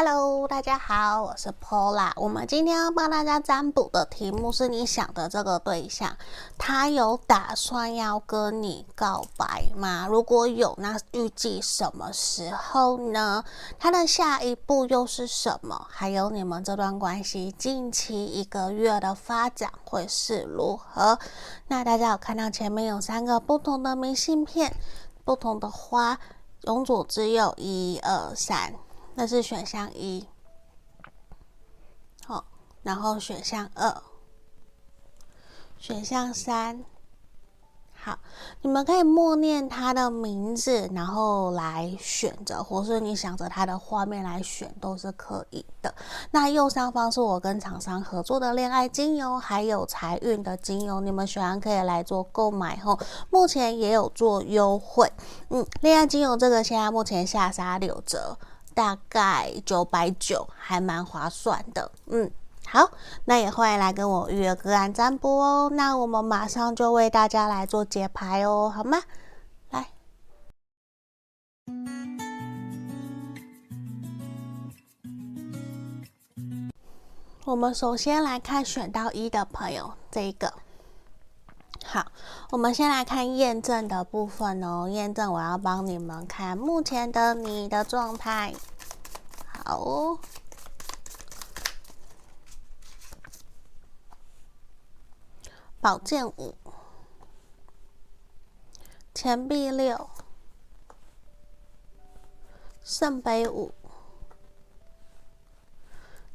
Hello，大家好，我是 Pola。我们今天要帮大家占卜的题目是：你想的这个对象，他有打算要跟你告白吗？如果有，那预计什么时候呢？他的下一步又是什么？还有你们这段关系近期一个月的发展会是如何？那大家有看到前面有三个不同的明信片，不同的花，永左之右，一二三。那是选项一，好，然后选项二，选项三，好，你们可以默念他的名字，然后来选择，或是你想着他的画面来选，都是可以的。那右上方是我跟厂商合作的恋爱精油，还有财运的精油，你们喜欢可以来做购买后，目前也有做优惠。嗯，恋爱精油这个现在目前下杀六折。大概九百九，还蛮划算的。嗯，好，那也欢迎来跟我预约个案占卜哦。那我们马上就为大家来做解牌哦，好吗？来，我们首先来看选到一的朋友，这一个。好，我们先来看验证的部分哦。验证，我要帮你们看目前的你的状态。好哦，宝剑五，钱币六，圣杯五，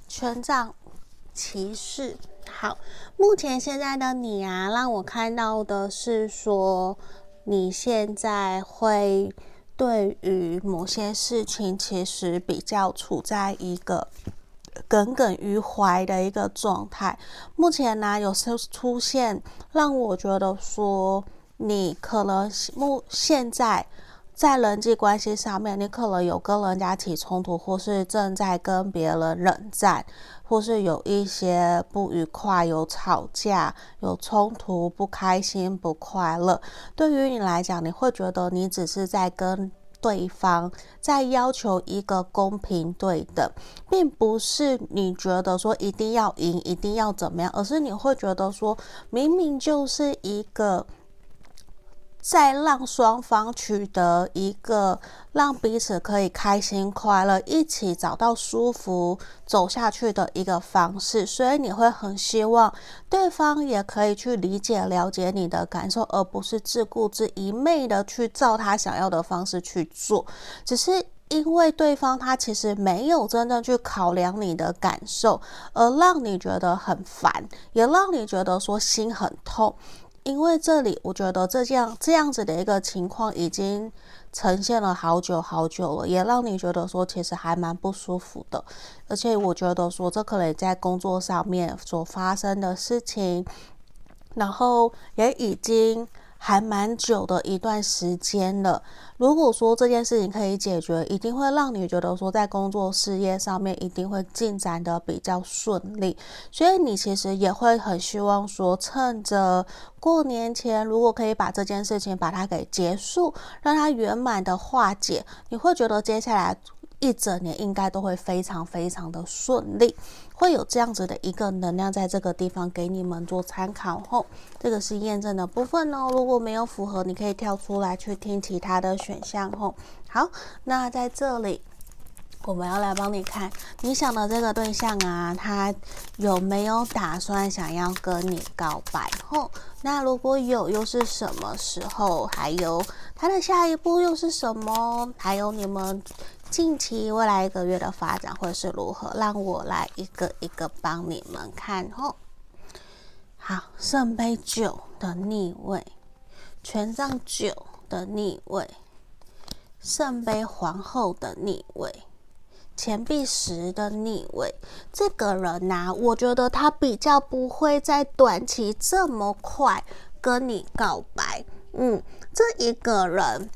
权杖骑士。好，目前现在的你啊，让我看到的是说，你现在会对于某些事情，其实比较处在一个耿耿于怀的一个状态。目前呢，有时候出现让我觉得说，你可能目现在。在人际关系上面，你可能有跟人家起冲突，或是正在跟别人冷战，或是有一些不愉快，有吵架、有冲突、不开心、不快乐。对于你来讲，你会觉得你只是在跟对方在要求一个公平对等，并不是你觉得说一定要赢，一定要怎么样，而是你会觉得说明明就是一个。再让双方取得一个让彼此可以开心快乐，一起找到舒服走下去的一个方式，所以你会很希望对方也可以去理解、了解你的感受，而不是自顾自一昧的去照他想要的方式去做。只是因为对方他其实没有真正去考量你的感受，而让你觉得很烦，也让你觉得说心很痛。因为这里，我觉得这样这样子的一个情况已经呈现了好久好久了，也让你觉得说其实还蛮不舒服的。而且我觉得说这可能在工作上面所发生的事情，然后也已经。还蛮久的一段时间了。如果说这件事情可以解决，一定会让你觉得说在工作事业上面一定会进展得比较顺利。所以你其实也会很希望说，趁着过年前，如果可以把这件事情把它给结束，让它圆满的化解，你会觉得接下来一整年应该都会非常非常的顺利。会有这样子的一个能量在这个地方给你们做参考后，这个是验证的部分哦。如果没有符合，你可以跳出来去听其他的选项后。好，那在这里我们要来帮你看你想的这个对象啊，他有没有打算想要跟你告白后？那如果有，又是什么时候？还有他的下一步又是什么？还有你们。近期未来一个月的发展会是如何？让我来一个一个帮你们看哦。好，圣杯九的逆位，权杖九的逆位，圣杯皇后的逆位，钱币十的逆位。这个人呐、我觉得他比较不会在短期这么快跟你告白。嗯，这一个人。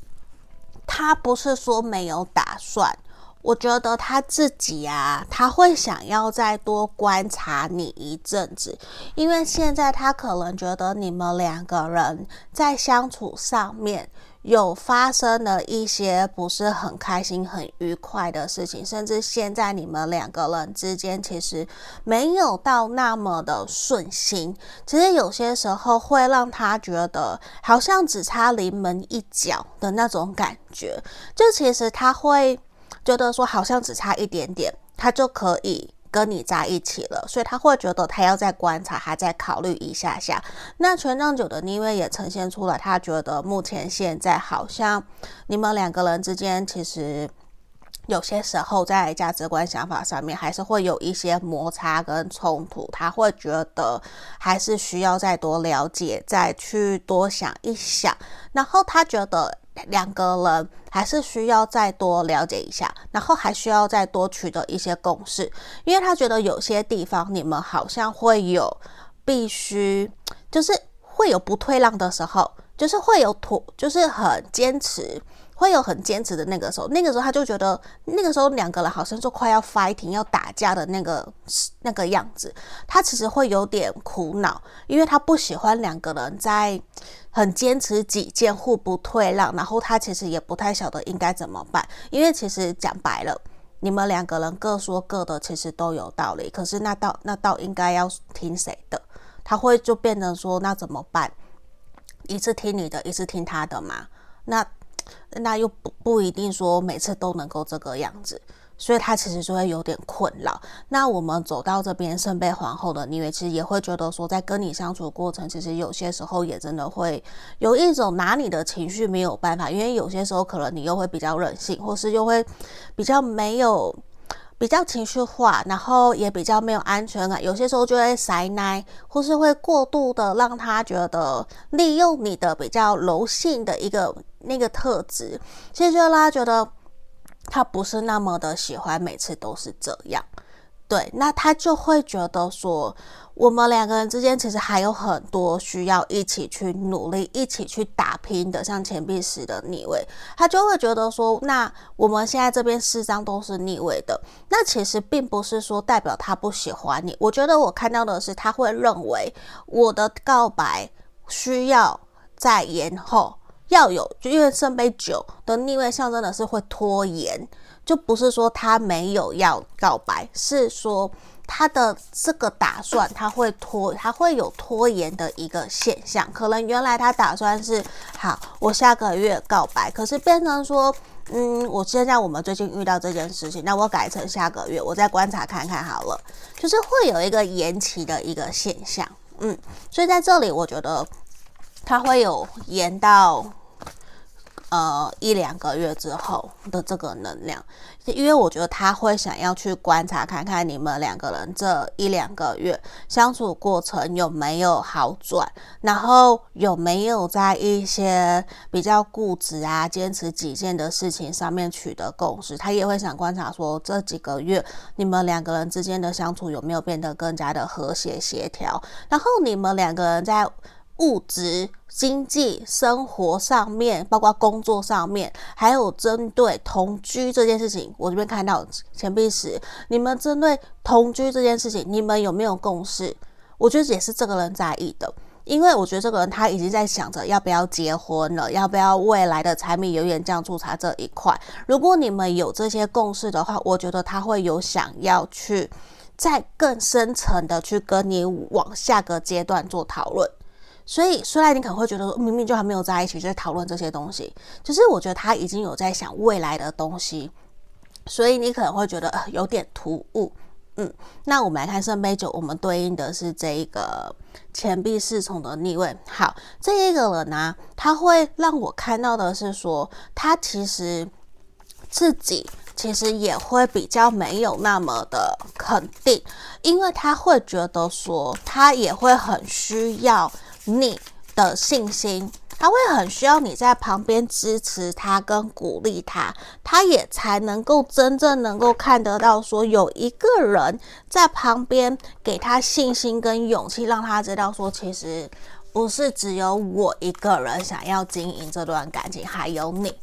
他不是说没有打算，我觉得他自己啊，他会想要再多观察你一阵子，因为现在他可能觉得你们两个人在相处上面有发生了一些不是很开心、很愉快的事情，甚至现在你们两个人之间其实没有到那么的顺心。其实有些时候会让他觉得好像只差临门一脚的那种感觉，就其实他会觉得说好像只差一点点，他就可以。跟你在一起了，所以他会觉得他要再观察，还在考虑一下下。那权杖九的逆位也呈现出来，他觉得目前现在好像你们两个人之间，其实有些时候在价值观、想法上面还是会有一些摩擦跟冲突。他会觉得还是需要再多了解，再去多想一想。然后他觉得。两个人还是需要再多了解一下，然后还需要再多取得一些共识，因为他觉得有些地方你们好像会有必须，就是会有不退让的时候，就是会有妥，就是很坚持。会有很坚持的那个时候，那个时候他就觉得那个时候两个人好像就快要 fighting 要打架的那个那个样子，他其实会有点苦恼，因为他不喜欢两个人在很坚持己见、互不退让，然后他其实也不太晓得应该怎么办，因为其实讲白了，你们两个人各说各的，其实都有道理，可是那到那到应该要听谁的？他会就变成说那怎么办？一次听你的，一次听他的嘛？那。那又不不一定说每次都能够这个样子，所以他其实就会有点困扰。那我们走到这边圣杯皇后的逆位，其实也会觉得说，在跟你相处过程，其实有些时候也真的会有一种拿你的情绪没有办法，因为有些时候可能你又会比较任性，或是又会比较没有。比较情绪化，然后也比较没有安全感，有些时候就会塞奶，或是会过度的让他觉得利用你的比较柔性的一个那个特质，其实就让他觉得他不是那么的喜欢每次都是这样。对，那他就会觉得说，我们两个人之间其实还有很多需要一起去努力、一起去打拼的。像钱币十的逆位，他就会觉得说，那我们现在这边四张都是逆位的，那其实并不是说代表他不喜欢你。我觉得我看到的是，他会认为我的告白需要再延后，要有，就因为圣杯九的逆位象征的是会拖延。就不是说他没有要告白，是说他的这个打算他会拖，他会有拖延的一个现象。可能原来他打算是好，我下个月告白，可是变成说，嗯，我现在我们最近遇到这件事情，那我改成下个月，我再观察看看好了，就是会有一个延期的一个现象。嗯，所以在这里我觉得他会有延到。呃，一两个月之后的这个能量，因为我觉得他会想要去观察看看你们两个人这一两个月相处过程有没有好转，然后有没有在一些比较固执啊、坚持己见的事情上面取得共识。他也会想观察说，这几个月你们两个人之间的相处有没有变得更加的和谐协调，然后你们两个人在。物质、经济、生活上面，包括工作上面，还有针对同居这件事情，我这边看到钱币十，你们针对同居这件事情，你们有没有共识？我觉得也是这个人在意的，因为我觉得这个人他已经在想着要不要结婚了，要不要未来的柴米油盐酱醋茶这一块。如果你们有这些共识的话，我觉得他会有想要去再更深层的去跟你往下个阶段做讨论。所以，虽然你可能会觉得，明明就还没有在一起，就在讨论这些东西，就是我觉得他已经有在想未来的东西，所以你可能会觉得呃有点突兀。嗯，那我们来看圣杯九，我们对应的是这一个钱币侍从的逆位。好，这一个人呢、他会让我看到的是说，他其实自己其实也会比较没有那么的肯定，因为他会觉得说，他也会很需要。你的信心，他会很需要你在旁边支持他跟鼓励他，他也才能够真正能够看得到说有一个人在旁边给他信心跟勇气，让他知道说其实不是只有我一个人想要经营这段感情，还有你。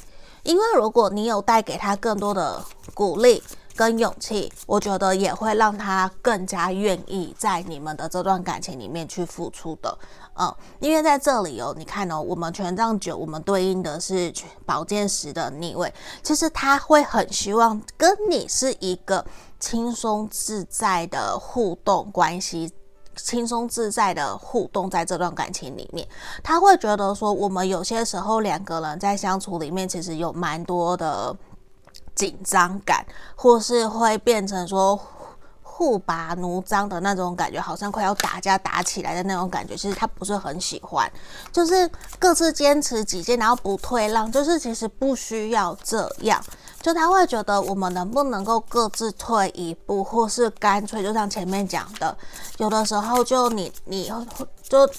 因为如果你有带给他更多的鼓励，跟勇气，我觉得也会让他更加愿意在你们的这段感情里面去付出的。嗯，因为在这里哦，你看哦，我们权杖九，我们对应的是宝剑十的逆位。其实他会很希望跟你是一个轻松自在的互动关系，轻松自在的互动在这段感情里面。他会觉得说，我们有些时候两个人在相处里面，其实有蛮多的紧张感，或是会变成说。互拔弩张的那种感觉，好像快要打架打起来的那种感觉，其实他不是很喜欢，就是各自坚持己见，然后不退让，就是其实不需要这样，就他会觉得我们能不能够各自退一步，或是干脆就像前面讲的，有的时候就你你就。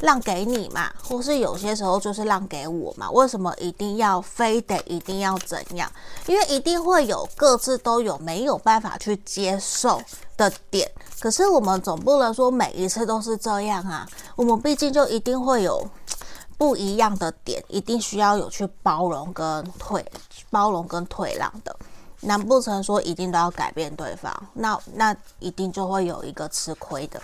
让给你嘛，或是有些时候就是让给我嘛？为什么一定要非得一定要怎样？因为一定会有各自都有没有办法去接受的点。可是我们总不能说每一次都是这样啊。我们毕竟就一定会有不一样的点，一定需要有去包容跟退包容跟退让的。难不成说一定都要改变对方？那那一定就会有一个吃亏的。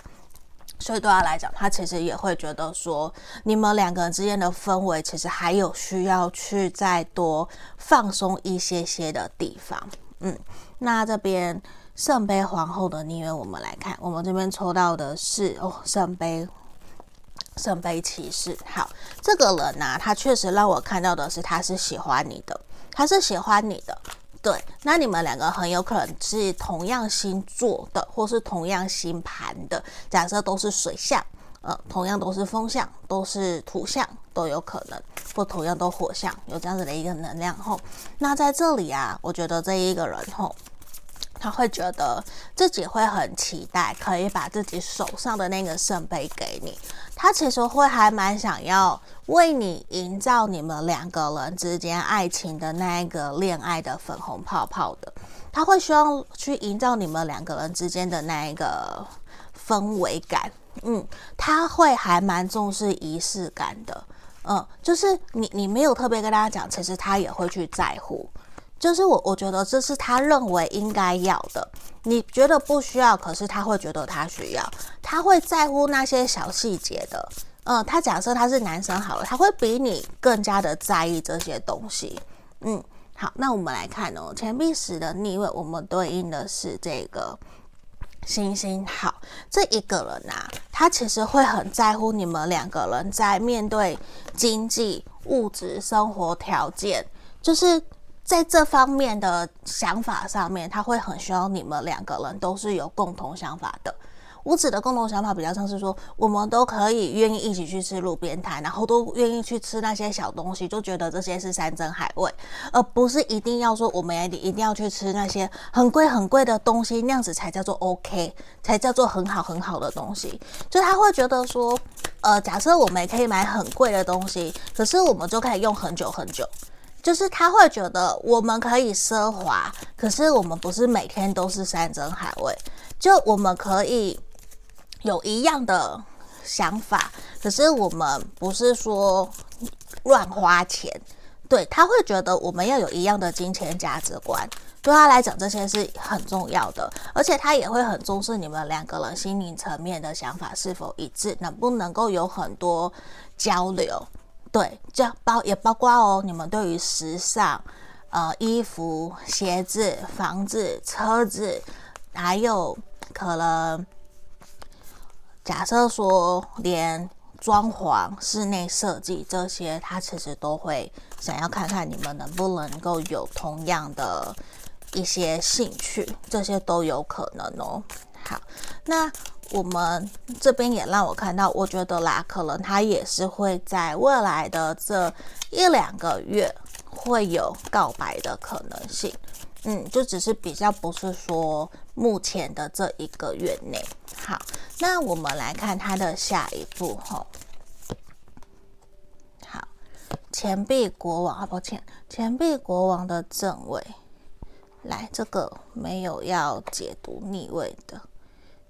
所以对他来讲，他其实也会觉得说，你们两个人之间的氛围其实还有需要去再多放松一些些的地方。嗯，那这边圣杯皇后的逆位，我们来看，我们这边抽到的是哦，圣杯圣杯骑士。好，这个人呢、他确实让我看到的是，他是喜欢你的，他是喜欢你的。对，那你们两个很有可能是同样星座的，或是同样星盘的。假设都是水象，呃，同样都是风象，都是土象，都有可能，或同样都火象，有这样子的一个能量。后，那在这里啊，我觉得这一个人后。他会觉得自己会很期待，可以把自己手上的那个圣杯给你。他其实会还蛮想要为你营造你们两个人之间爱情的那一个恋爱的粉红泡泡的。他会希望去营造你们两个人之间的那一个氛围感。嗯，他会还蛮重视仪式感的。嗯，就是你你没有特别跟大家讲，其实他也会去在乎。就是我，我觉得这是他认为应该要的。你觉得不需要，可是他会觉得他需要，他会在乎那些小细节的。嗯，他假设他是男生好了，他会比你更加的在意这些东西。嗯，好，那我们来看哦，钱币十的逆位，我们对应的是这个星星。好，这一个人啊，他其实会很在乎你们两个人在面对经济、物质、生活条件，就是。在这方面的想法上面，他会很希望你们两个人都是有共同想法的。我指的共同想法比较像是说，我们都可以愿意一起去吃路边摊，然后都愿意去吃那些小东西，就觉得这些是山珍海味，而不是一定要说我们也一定要去吃那些很贵很贵的东西，那样子才叫做 OK，才叫做很好很好的东西。就他会觉得说，呃，假设我们也可以买很贵的东西，可是我们就可以用很久很久。就是他会觉得我们可以奢华，可是我们不是每天都是山珍海味。就我们可以有一样的想法，可是我们不是说乱花钱。对，他会觉得我们要有一样的金钱价值观，对他来讲这些是很重要的，而且他也会很重视你们两个人心灵层面的想法是否一致，能不能够有很多交流。对，这包也包括哦，你们对于时尚，呃，衣服、鞋子、房子、车子，还有可能，假设说连装潢、室内设计这些，他其实都会想要看看你们能不能够有同样的一些兴趣，这些都有可能哦。好，那。我们这边也让我看到，我觉得啦，可能他也是会在未来的这一两个月会有告白的可能性，嗯，就只是比较不是说目前的这一个月内。好，那我们来看他的下一步哈。好，钱币国王啊，抱歉，钱币国王的正位，来，这个没有要解读逆位的。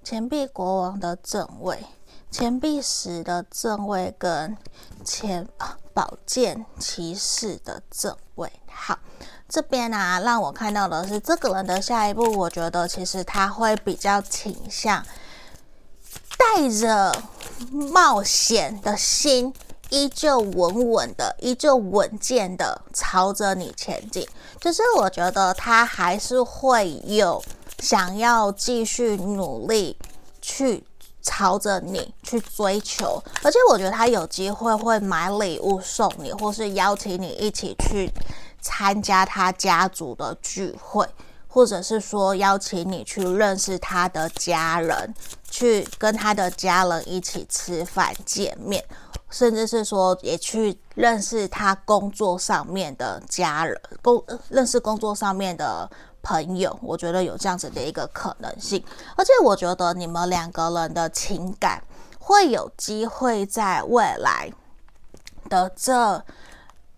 钱币国王的正位，钱币十的正位跟钱啊宝剑骑士的正位。好，这边呢、啊，让我看到的是这个人的下一步，我觉得其实他会比较倾向带着冒险的心。依旧稳稳的，依旧稳健的朝着你前进。就是我觉得他还是会有想要继续努力去朝着你去追求，而且我觉得他有机会会买礼物送你，或是邀请你一起去参加他家族的聚会，或者是说邀请你去认识他的家人，去跟他的家人一起吃饭见面。甚至是说，也去认识他工作上面的家人，工认识工作上面的朋友，我觉得有这样子的一个可能性。而且，我觉得你们两个人的情感会有机会在未来的这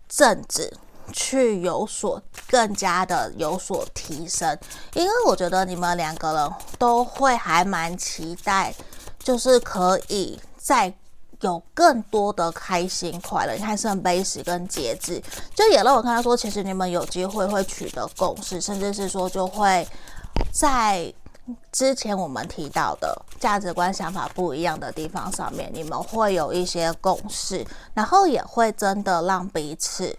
阵子去有所更加的有所提升，因为我觉得你们两个人都会还蛮期待，就是可以在。有更多的开心快乐，你看圣杯十跟节制，就也让我看到说，其实你们有机会会取得共识，甚至是说就会在之前我们提到的价值观、想法不一样的地方上面，你们会有一些共识，然后也会真的让彼此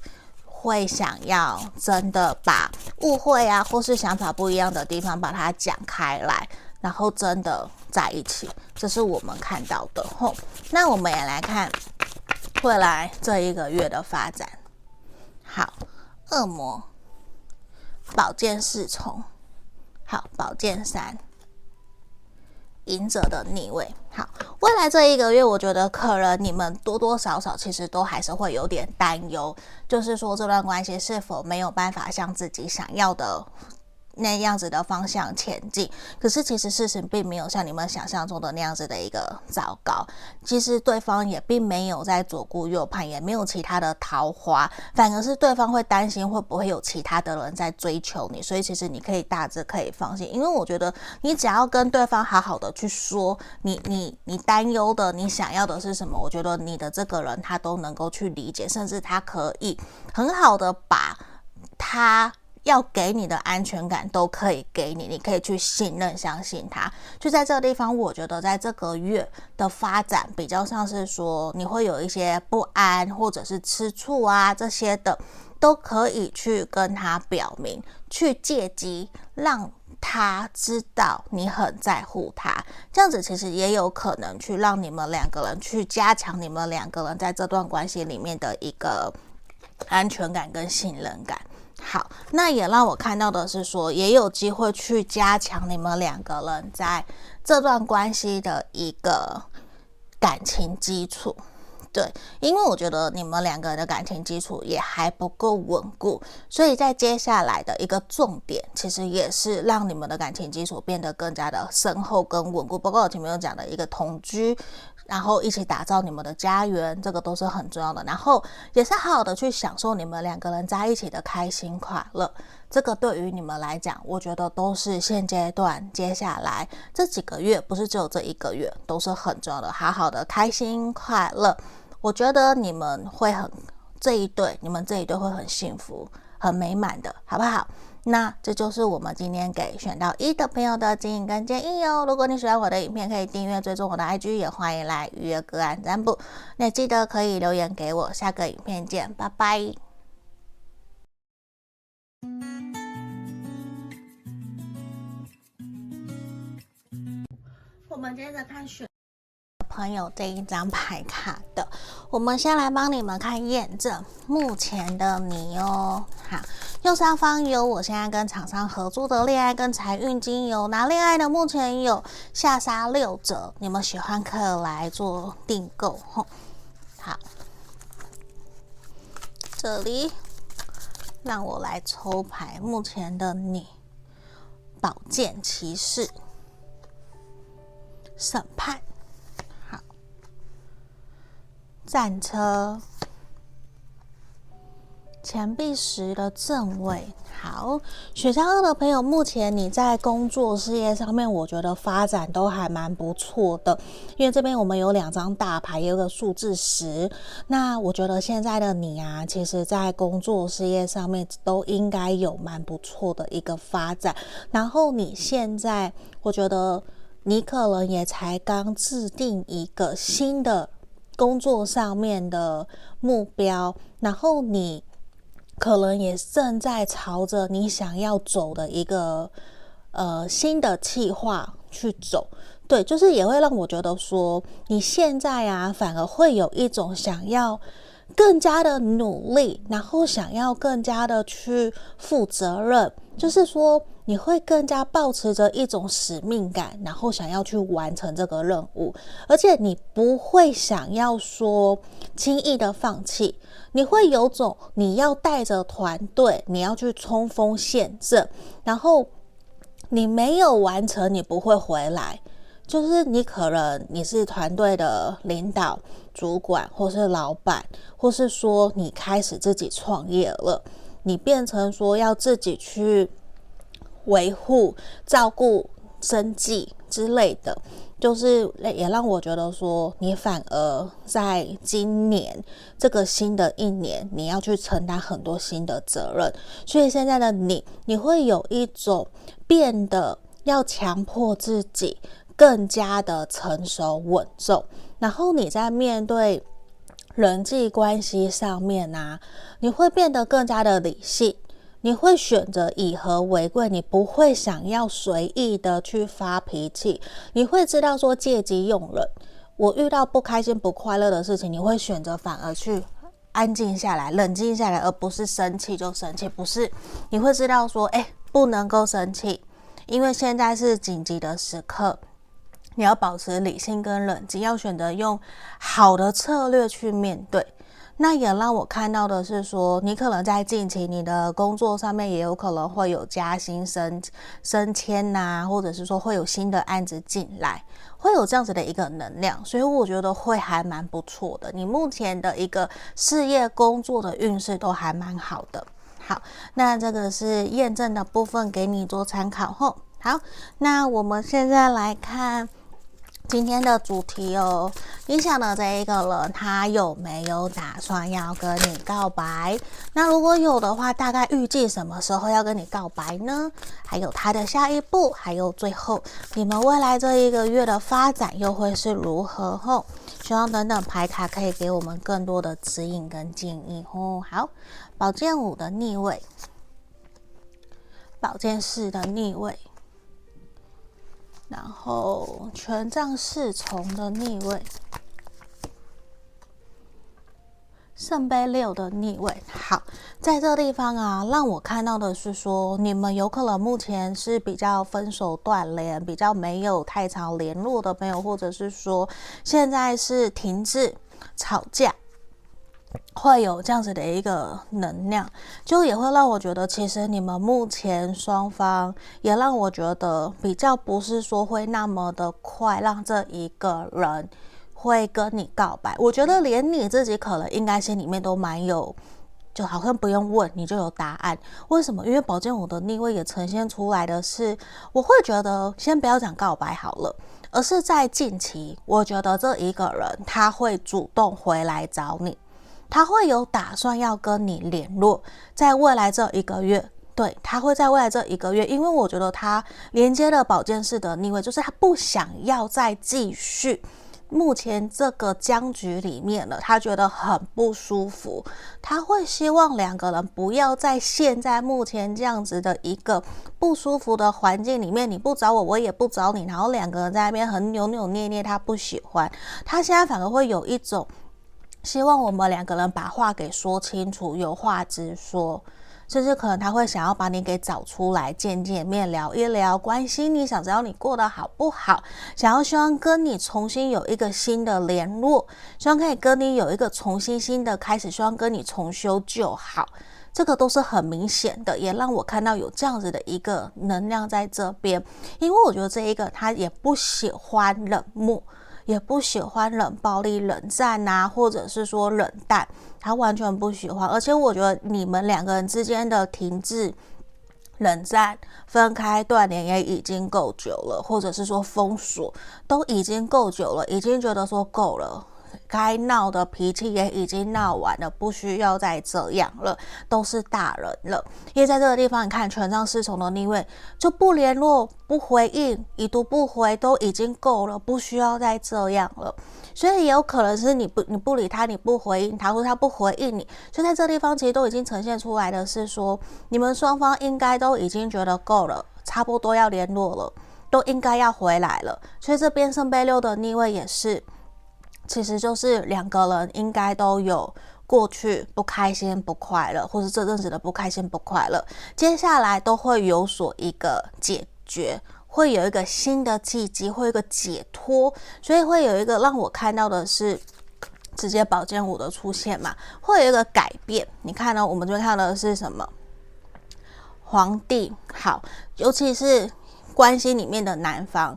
会想要真的把误会啊，或是想法不一样的地方把它讲开来。然后真的在一起，这是我们看到的。吼，那我们也来看未来这一个月的发展。好，恶魔，宝剑侍从，好，宝剑三，隐者的逆位。好，未来这一个月，我觉得可能你们多多少少其实都还是会有点担忧，就是说这段关系是否没有办法像自己想要的。那样子的方向前进，可是其实事情并没有像你们想象中的那样子的一个糟糕。其实对方也并没有在左顾右盼，也没有其他的桃花，反而是对方会担心会不会有其他的人在追求你。所以其实你可以大致可以放心，因为我觉得你只要跟对方好好的去说你你你担忧的，你想要的是什么，我觉得你的这个人他都能够去理解，甚至他可以很好的把他。要给你的安全感都可以给你，你可以去信任、相信他。就在这个地方，我觉得在这个月的发展比较像是说，你会有一些不安或者是吃醋啊这些的，都可以去跟他表明，去借机让他知道你很在乎他。这样子其实也有可能去让你们两个人去加强你们两个人在这段关系里面的一个安全感跟信任感。好，那也让我看到的是说，也有机会去加强你们两个人在这段关系的一个感情基础。对，因为我觉得你们两个人的感情基础也还不够稳固，所以在接下来的一个重点，其实也是让你们的感情基础变得更加的深厚跟稳固。包括我前面有讲的一个同居，然后一起打造你们的家园，这个都是很重要的。然后也是好好的去享受你们两个人在一起的开心快乐。这个对于你们来讲，我觉得都是现阶段接下来这几个月，不是只有这一个月，都是很重要的。好好的开心快乐。我觉得你们会很这一对，你们这一对会很幸福、很美满的，好不好？那这就是我们今天给选到一的朋友的指引跟建议哦。如果你喜欢我的影片，可以订阅、追踪我的 IG，也欢迎来预约个案占卜。那记得可以留言给我，下个影片见，拜拜。我们接着看选。朋友这一张牌卡的，我们先来帮你们看验证目前的你哦。好，右上方有我现在跟厂商合作的恋爱跟财运精油，拿恋爱的目前有下杀六折，你们喜欢可以来做订购吼。好，这里让我来抽牌，目前的你，宝剑骑士，审判。战车，钱币十的正位，好，选项二的朋友，目前你在工作事业上面，我觉得发展都还蛮不错的。因为这边我们有两张大牌，有个数字十。那我觉得现在的你啊，其实在工作事业上面都应该有蛮不错的一个发展。然后你现在，我觉得你可能也才刚制定一个新的工作上面的目标，然后你。可能也正在朝着你想要走的一个呃新的计划去走，对，就是也会让我觉得说，你现在啊，反而会有一种想要更加的努力，然后想要更加的去负责任，就是说你会更加抱持着一种使命感，然后想要去完成这个任务，而且你不会想要说轻易的放弃。你会有种你要带着团队，你要去冲锋陷阵，然后你没有完成，你不会回来。就是你可能你是团队的领导、主管，或是老板，或是说你开始自己创业了，你变成说要自己去维护、照顾生计之类的。就是也让我觉得说，你反而在今年这个新的一年，你要去承担很多新的责任。所以现在的你，你会有一种变得要强迫自己更加的成熟稳重。然后你在面对人际关系上面啊，你会变得更加的理性。你会选择以和为贵，你不会想要随意的去发脾气，你会知道说借机用人。我遇到不开心、不快乐的事情，你会选择反而去安静下来、冷静下来，而不是生气就生气。不是，你会知道说，哎，不能够生气，因为现在是紧急的时刻，你要保持理性跟冷静，要选择用好的策略去面对。那也让我看到的是说，你可能在近期你的工作上面也有可能会有加薪升升迁呐，或者是说会有新的案子进来，会有这样子的一个能量，所以我觉得会还蛮不错的。你目前的一个事业工作的运势都还蛮好的。好，那这个是验证的部分，给你做参考后。好，那我们现在来看。今天的主题哦，你想的这一个人，他有没有打算要跟你告白？那如果有的话，大概预计什么时候要跟你告白呢？还有他的下一步，还有最后你们未来这一个月的发展又会是如何？吼，希望等等牌卡可以给我们更多的指引跟建议哦。好，宝剑五的逆位，宝剑四的逆位。然后权杖侍从的逆位，圣杯六的逆位。好，在这个地方啊，让我看到的是说，你们有可能目前是比较分手断联，比较没有太常联络的朋友，或者是说现在是停滞吵架。会有这样子的一个能量，就也会让我觉得，其实你们目前双方也让我觉得比较不是说会那么的快，让这一个人会跟你告白。我觉得连你自己可能应该心里面都蛮有，就好像不用问你就有答案。为什么？因为宝剑五的逆位也呈现出来的是，我会觉得先不要讲告白好了，而是在近期，我觉得这一个人他会主动回来找你。他会有打算要跟你联络，在未来这一个月，对，他会在未来这一个月，因为我觉得他连接了宝剑四的逆位，就是他不想要再继续目前这个僵局里面了，他觉得很不舒服，他会希望两个人不要在现在目前这样子的一个不舒服的环境里面，你不找我，我也不找你，然后两个人在那边很扭扭捏捏，他不喜欢，他现在反而会有一种。希望我们两个人把话给说清楚，有话直说，甚至可能他会想要把你给找出来，见见面，聊一聊，关心你，想知道你过得好不好，想要希望跟你重新有一个新的联络，希望可以跟你有一个重新新的开始，希望跟你重修旧好，这个都是很明显的，也让我看到有这样子的一个能量在这边，因为我觉得这一个他也不喜欢冷漠。也不喜欢冷暴力、冷战啊，或者是说冷淡，他完全不喜欢。而且我觉得你们两个人之间的停滞冷战、分开、断联也已经够久了，或者是说封锁都已经够久了，已经觉得说够了。该闹的脾气也已经闹完了，不需要再这样了，都是大人了。因为在这个地方，你看权杖侍从的逆位就不联络、不回应、已读不回，都已经够了，不需要再这样了。所以也有可能是你不你不理他，你不回应他，或他不回应你。所以在这地方，其实都已经呈现出来的是说，你们双方应该都已经觉得够了，差不多要联络了，都应该要回来了。所以这边圣杯六的逆位也是。其实就是两个人应该都有过去不开心、不快乐，或是这阵子的不开心、不快乐，接下来都会有所一个解决，会有一个新的契机，会有一个解脱，所以会有一个让我看到的是直接宝剑五的出现嘛，会有一个改变。你看呢？我们这边看到的是什么？皇帝。好，尤其是关系里面的男方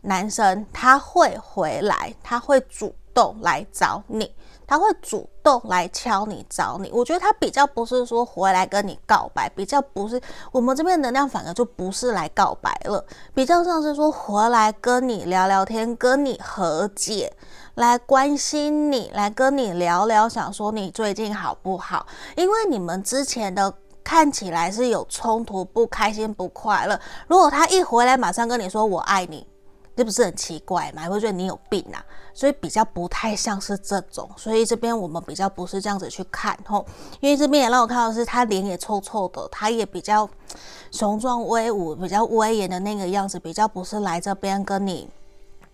男生，他会回来，他会主。动来找你，他会主动来敲你找你。我觉得他比较不是说回来跟你告白，比较不是我们这边能量反而就不是来告白了，比较像是说回来跟你聊聊天，跟你和解，来关心你，来跟你聊聊，想说你最近好不好？因为你们之前的看起来是有冲突、不开心、不快乐。如果他一回来马上跟你说我爱你。这不是很奇怪吗？会觉得你有病啊，所以比较不太像是这种，所以这边我们比较不是这样子去看吼，因为这边也让我看到是他脸也臭臭的，他也比较雄壮威武、比较威严的那个样子，比较不是来这边跟你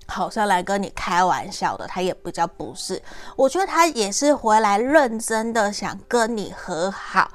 好像来跟你开玩笑的，他也比较不是，我觉得他也是回来认真的想跟你和好。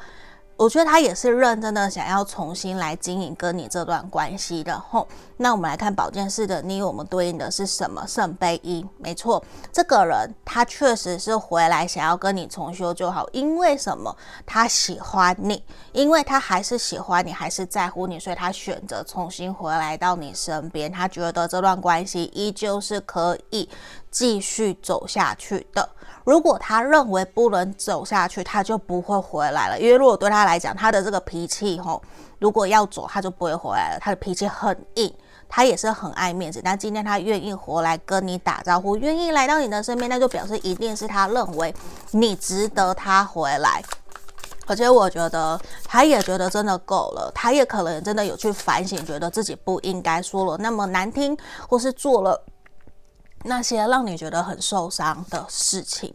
我觉得他也是认真的想要重新来经营跟你这段关系的吼。那我们来看宝剑四的逆，我们对应的是什么？圣杯一，没错，这个人他确实是回来想要跟你重修旧好，因为什么？他喜欢你，因为他还是喜欢你，还是在乎你，所以他选择重新回来到你身边。他觉得这段关系依旧是可以继续走下去的。如果他认为不能走下去，他就不会回来了。因为如果对他来讲，他的这个脾气吼，如果要走，他就不会回来了。他的脾气很硬，他也是很爱面子。但今天他愿意回来跟你打招呼，愿意来到你的身边，那就表示一定是他认为你值得他回来。而且我觉得他也觉得真的够了，他也可能真的有去反省，觉得自己不应该说了那么难听，或是做了。那些让你觉得很受伤的事情，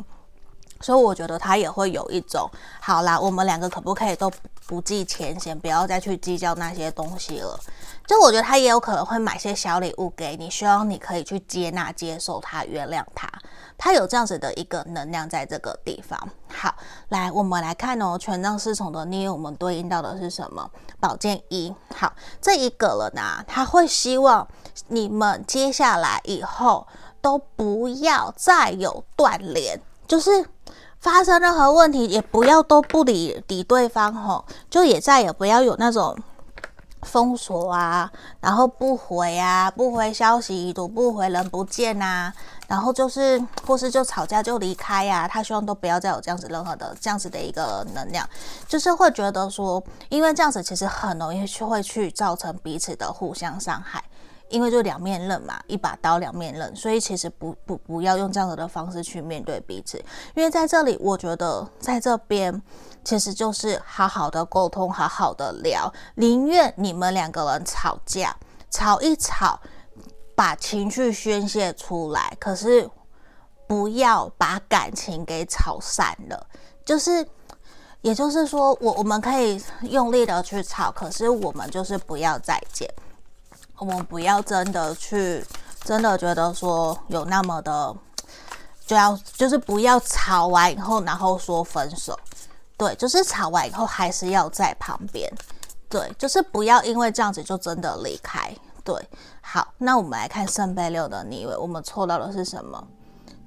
所以我觉得他也会有一种，好啦，我们两个可不可以都不计前嫌，不要再去计较那些东西了？就我觉得他也有可能会买些小礼物给你，希望你可以去接纳、接受他、原谅他。他有这样子的一个能量在这个地方。好，来，我们来看哦，权杖侍从的逆，我们对应到的是什么？宝剑一。好，这一个了呢，他会希望你们接下来以后。都不要再有断联，就是发生任何问题也不要都不理理对方吼，就也再也不要有那种封锁啊，然后不回啊，不回消息，已读不回，人不见啊，然后就是或是就吵架就离开呀、啊，他希望都不要再有这样子任何的这样子的一个能量，就是会觉得说，因为这样子其实很容易去会去造成彼此的互相伤害。因为就两面刃嘛，一把刀两面刃，所以其实不不不要用这样子的方式去面对彼此。因为在这里，我觉得在这边其实就是好好的沟通，好好的聊，宁愿你们两个人吵架，吵一吵，把情绪宣泄出来，可是不要把感情给吵散了。就是，也就是说，我我们可以用力的去吵，可是我们就是不要再见。我们不要真的去，真的觉得说有那么的，就要就是不要吵完以后，然后说分手。对，就是吵完以后还是要在旁边。对，就是不要因为这样子就真的离开。对，好，那我们来看圣杯六的逆位，我们抽到的是什么？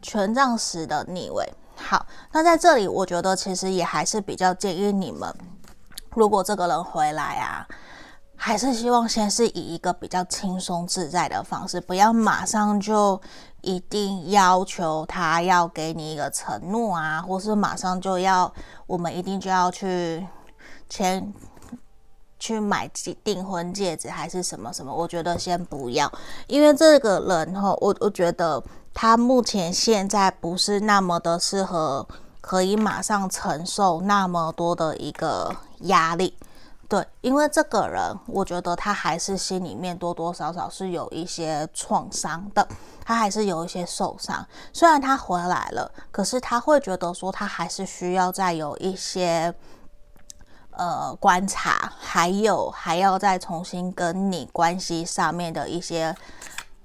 权杖十的逆位。好，那在这里我觉得其实也还是比较建议你们，如果这个人回来啊。还是希望先是以一个比较轻松自在的方式，不要马上就一定要求他要给你一个承诺啊，或是马上就要我们一定就要去签去买订婚戒指还是什么什么，我觉得先不要，因为这个人哈，我我觉得他目前现在不是那么的适合，可以马上承受那么多的一个压力。对，因为这个人，我觉得他还是心里面多多少少是有一些创伤的，他还是有一些受伤。虽然他回来了，可是他会觉得说，他还是需要再有一些呃观察，还有还要再重新跟你关系上面的一些。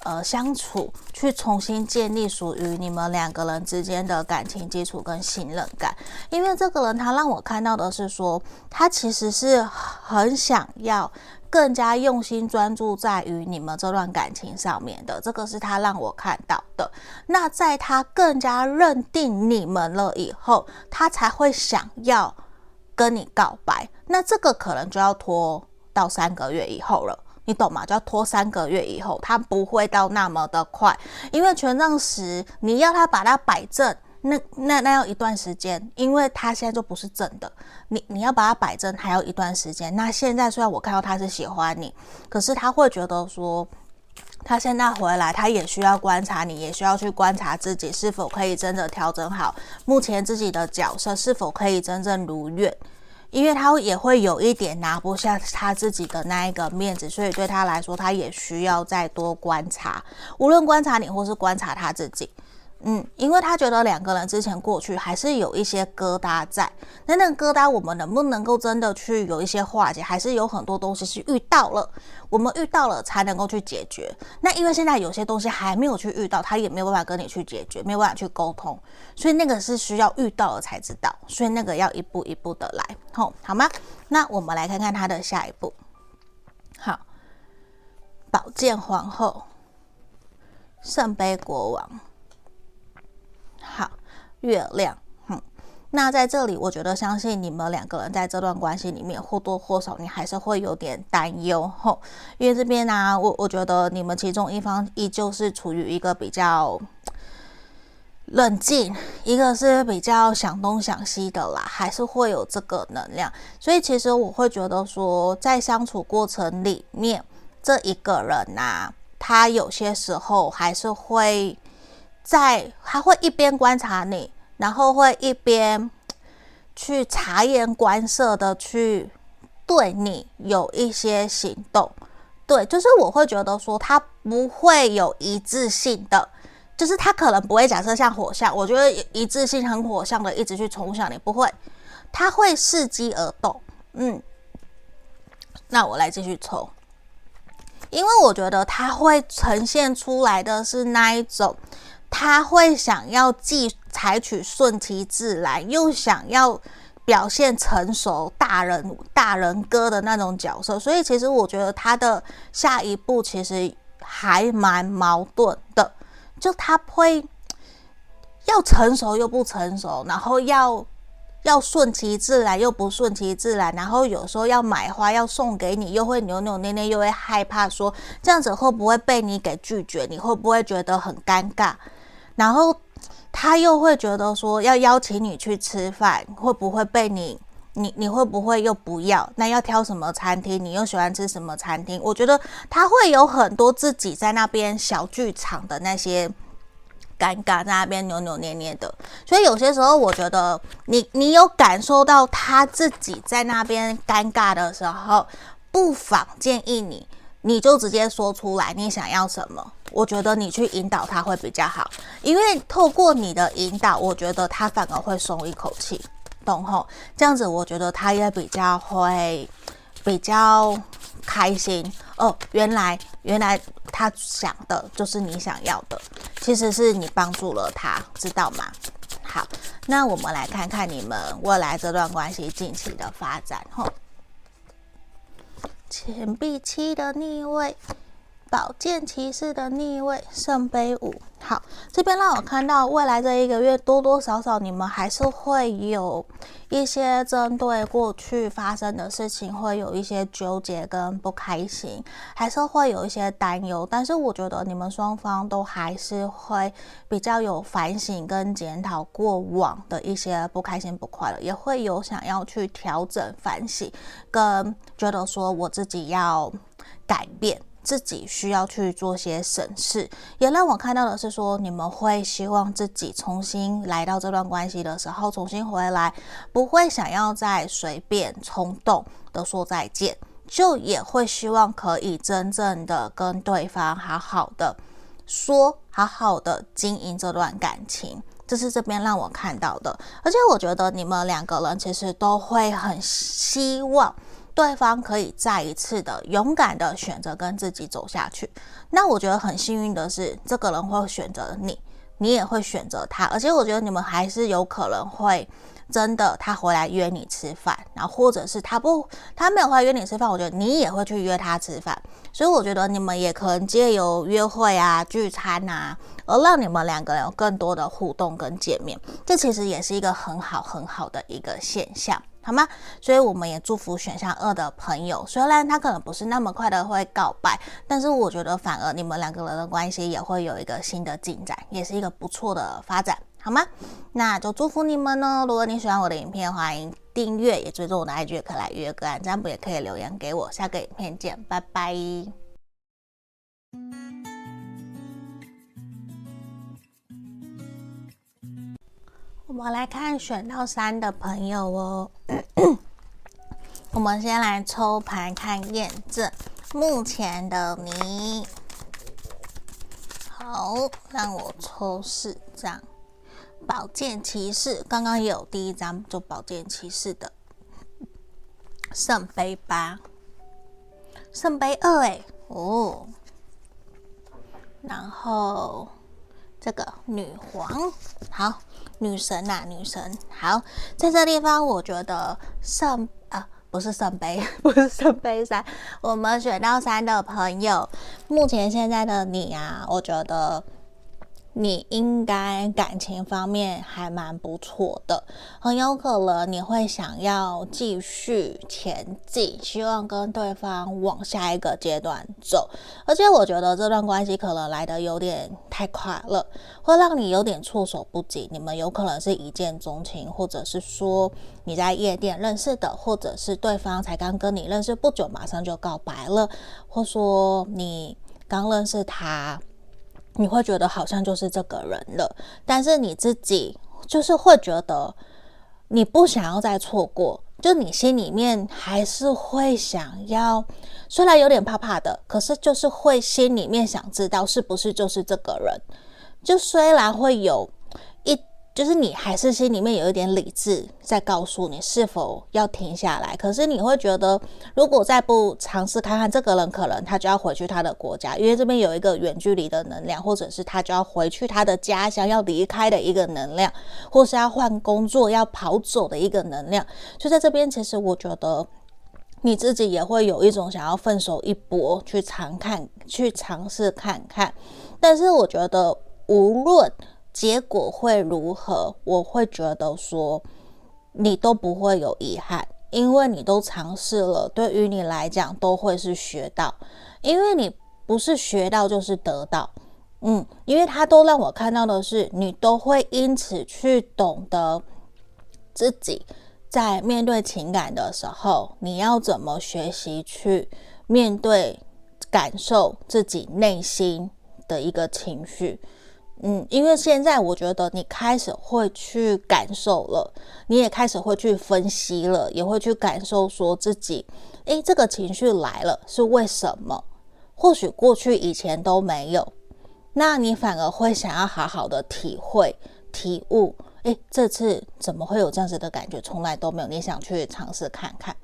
呃，相处去重新建立属于你们两个人之间的感情基础跟信任感，因为这个人他让我看到的是说，他其实是很想要更加用心专注在于你们这段感情上面的，这个是他让我看到的。那在他更加认定你们了以后，他才会想要跟你告白，那这个可能就要拖到三个月以后了。你懂吗？就要拖三个月以后，他不会到那么的快，因为权杖十，你要他把它摆正，那那那要一段时间，因为他现在就不是正的，你你要把它摆正还要一段时间。那现在虽然我看到他是喜欢你，可是他会觉得说，他现在回来，他也需要观察你，也需要去观察自己是否可以真的调整好目前自己的角色，是否可以真正如愿。因为他也会有一点拿不下他自己的那一个面子，所以对他来说，他也需要再多观察，无论观察你或是观察他自己。嗯，因为他觉得两个人之前过去还是有一些疙瘩在，那那个疙瘩我们能不能够真的去有一些化解，还是有很多东西是遇到了，我们遇到了才能够去解决。那因为现在有些东西还没有去遇到，他也没有办法跟你去解决，没有办法去沟通，所以那个是需要遇到了才知道，所以那个要一步一步的来，吼，好吗？那我们来看看他的下一步。好，宝剑皇后，圣杯国王。好，月亮，嗯，那在这里，我觉得相信你们两个人在这段关系里面或多或少，你还是会有点担忧吼，因为这边呢、啊，我我觉得你们其中一方依旧是处于一个比较冷静，一个是比较想东想西的啦，还是会有这个能量，所以其实我会觉得说，在相处过程里面，这一个人呐、他有些时候还是会。在，他会一边观察你，然后会一边 去察言观色的去对你有一些行动。对，就是我会觉得说他不会有一致性的，就是他可能不会假设像火象，我觉得一致性很火象的一直去冲向你，不会，他会伺机而动。嗯，那我来继续抽，因为我觉得他会呈现出来的是那一种。他会想要既采取顺其自然，又想要表现成熟大人大人哥的那种角色，所以其实我觉得他的下一步其实还蛮矛盾的，就他会要成熟又不成熟，然后要要顺其自然又不顺其自然，然后有时候要买花要送给你，又会扭扭捏捏，又会害怕说这样子会不会被你给拒绝，你会不会觉得很尴尬？然后他又会觉得说要邀请你去吃饭，会不会被你你你会不会又不要？那要挑什么餐厅？你又喜欢吃什么餐厅？我觉得他会有很多自己在那边小剧场的那些尴尬，在那边扭扭捏捏的。所以有些时候，我觉得你你有感受到他自己在那边尴尬的时候，不妨建议你。你就直接说出来，你想要什么？我觉得你去引导他会比较好，因为透过你的引导，我觉得他反而会松一口气，懂吼？这样子，我觉得他也比较会比较开心哦。原来，原来他想的就是你想要的，其实是你帮助了他，知道吗？好，那我们来看看你们未来这段关系近期的发展，吼。钱币七的逆位，宝剑骑士的逆位，圣杯五。好，这边让我看到未来这一个月，多多少少你们还是会有一些针对过去发生的事情，会有一些纠结跟不开心，还是会有一些担忧。但是我觉得你们双方都还是会比较有反省跟检讨过往的一些不开心、不快乐，也会有想要去调整、反省，跟觉得说我自己要改变。自己需要去做些审视，也让我看到的是说，你们会希望自己重新来到这段关系的时候，重新回来，不会想要再随便冲动的说再见，就也会希望可以真正的跟对方好好的说，好好的经营这段感情，这是这边让我看到的，而且我觉得你们两个人其实都会很希望。对方可以再一次的勇敢的选择跟自己走下去，那我觉得很幸运的是，这个人会选择你，你也会选择他，而且我觉得你们还是有可能会真的他回来约你吃饭，然后或者是他不，他没有回来约你吃饭，我觉得你也会去约他吃饭，所以我觉得你们也可能借由约会啊、聚餐啊，而让你们两个人有更多的互动跟见面，这其实也是一个很好很好的一个现象。好吗？所以我们也祝福选项二的朋友，虽然他可能不是那么快的会告白，但是我觉得反而你们两个人的关系也会有一个新的进展，也是一个不错的发展，好吗？那就祝福你们呢。如果你喜欢我的影片，欢迎订阅，也追踪我的 IG，可来约个案占卜，也可以留言给我。下个影片见，拜拜。们来看选到三的朋友哦。我们先来抽牌看验证目前的你。好，让我抽四张宝剑骑士。刚刚有第一张就宝剑骑士的圣杯八、圣杯二，哎哦，然后这个女皇，好。女神呐、啊，女神好，在这地方我觉得圣啊，不是圣杯，不是圣杯三，我们选到三的朋友，目前现在的你啊，我觉得。你应该感情方面还蛮不错的，很有可能你会想要继续前进，希望跟对方往下一个阶段走。而且我觉得这段关系可能来得有点太快了，会让你有点措手不及。你们有可能是一见钟情，或者是说你在夜店认识的，或者是对方才刚跟你认识不久，马上就告白了，或说你刚认识他。你会觉得好像就是这个人了，但是你自己就是会觉得你不想要再错过，就你心里面还是会想要，虽然有点怕怕的，可是就是会心里面想知道是不是就是这个人，就虽然会有。就是你还是心里面有一点理智在告诉你是否要停下来，可是你会觉得，如果再不尝试看看这个人，可能他就要回去他的国家，因为这边有一个远距离的能量，或者是他就要回去他的家乡，要离开的一个能量，或是要换工作要跑走的一个能量。就在这边，其实我觉得你自己也会有一种想要奋手一搏，去尝看，去尝试看看。但是我觉得无论。结果会如何？我会觉得说，你都不会有遗憾，因为你都尝试了。对于你来讲，都会是学到，因为你不是学到就是得到。嗯，因为他都让我看到的是，你都会因此去懂得自己在面对情感的时候，你要怎么学习去面对、感受自己内心的一个情绪。嗯，因为现在我觉得你开始会去感受了，你也开始会去分析了，也会去感受说自己，诶，这个情绪来了是为什么？或许过去以前都没有，那你反而会想要好好的体会、体悟，诶，这次怎么会有这样子的感觉？从来都没有，你想去尝试看看。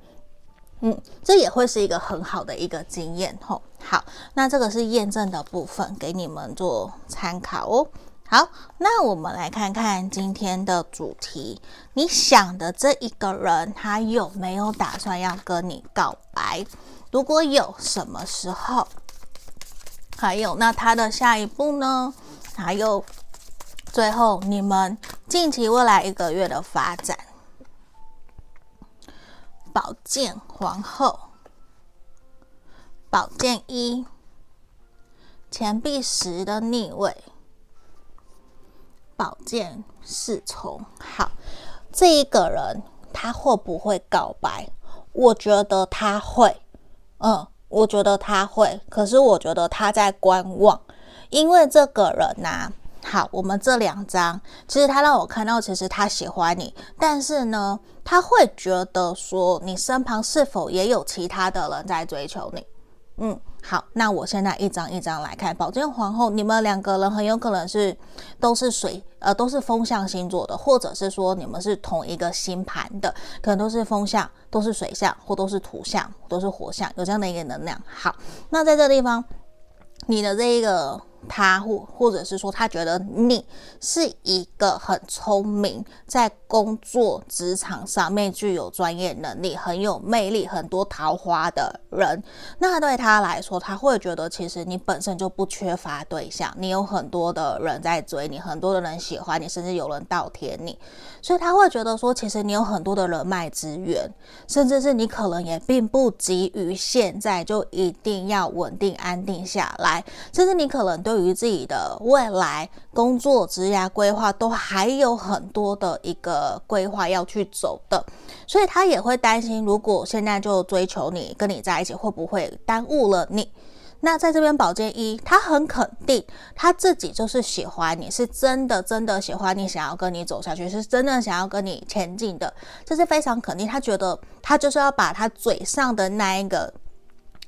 嗯，这也会是一个很好的一个经验吼。好，那这个是验证的部分，给你们做参考哦。好，那我们来看看今天的主题。你想的这一个人，他有没有打算要跟你告白？如果有，什么时候？还有，那他的下一步呢？还有最后你们近期未来一个月的发展。宝剑皇后，宝剑一，钱币十的逆位，宝剑侍从。好，这一个人他会不会告白？我觉得他会，嗯，我觉得他会。可是我觉得他在观望，因为这个人呐、好，我们这两张，其实他让我看到，其实他喜欢你，但是呢，他会觉得说，你身旁是否也有其他的人在追求你？嗯，好，那我现在一张一张来看，宝剑皇后，你们两个人很有可能是都是水，呃，都是风象星座的，或者是说你们是同一个星盘的，可能都是风象，都是水象，或都是土象，都是火象，有这样的一个能量。好，那在这地方，你的这一个。他或或者是说，他觉得你是一个很聪明，在工作职场上面具有专业能力、很有魅力、很多桃花的人。那对他来说，他会觉得其实你本身就不缺乏对象，你有很多的人在追你，很多的人喜欢你，甚至有人倒贴你。所以他会觉得说，其实你有很多的人脉资源，甚至是你可能也并不急于现在就一定要稳定安定下来，甚至你可能对。对于自己的未来工作、职业规划，都还有很多的一个规划要去走的，所以他也会担心，如果现在就追求你，跟你在一起，会不会耽误了你？那在这边宝剑一，他很肯定他自己就是喜欢你，是真的真的喜欢你，想要跟你走下去，是真的想要跟你前进的，这是非常肯定。他觉得他就是要把他嘴上的那一个。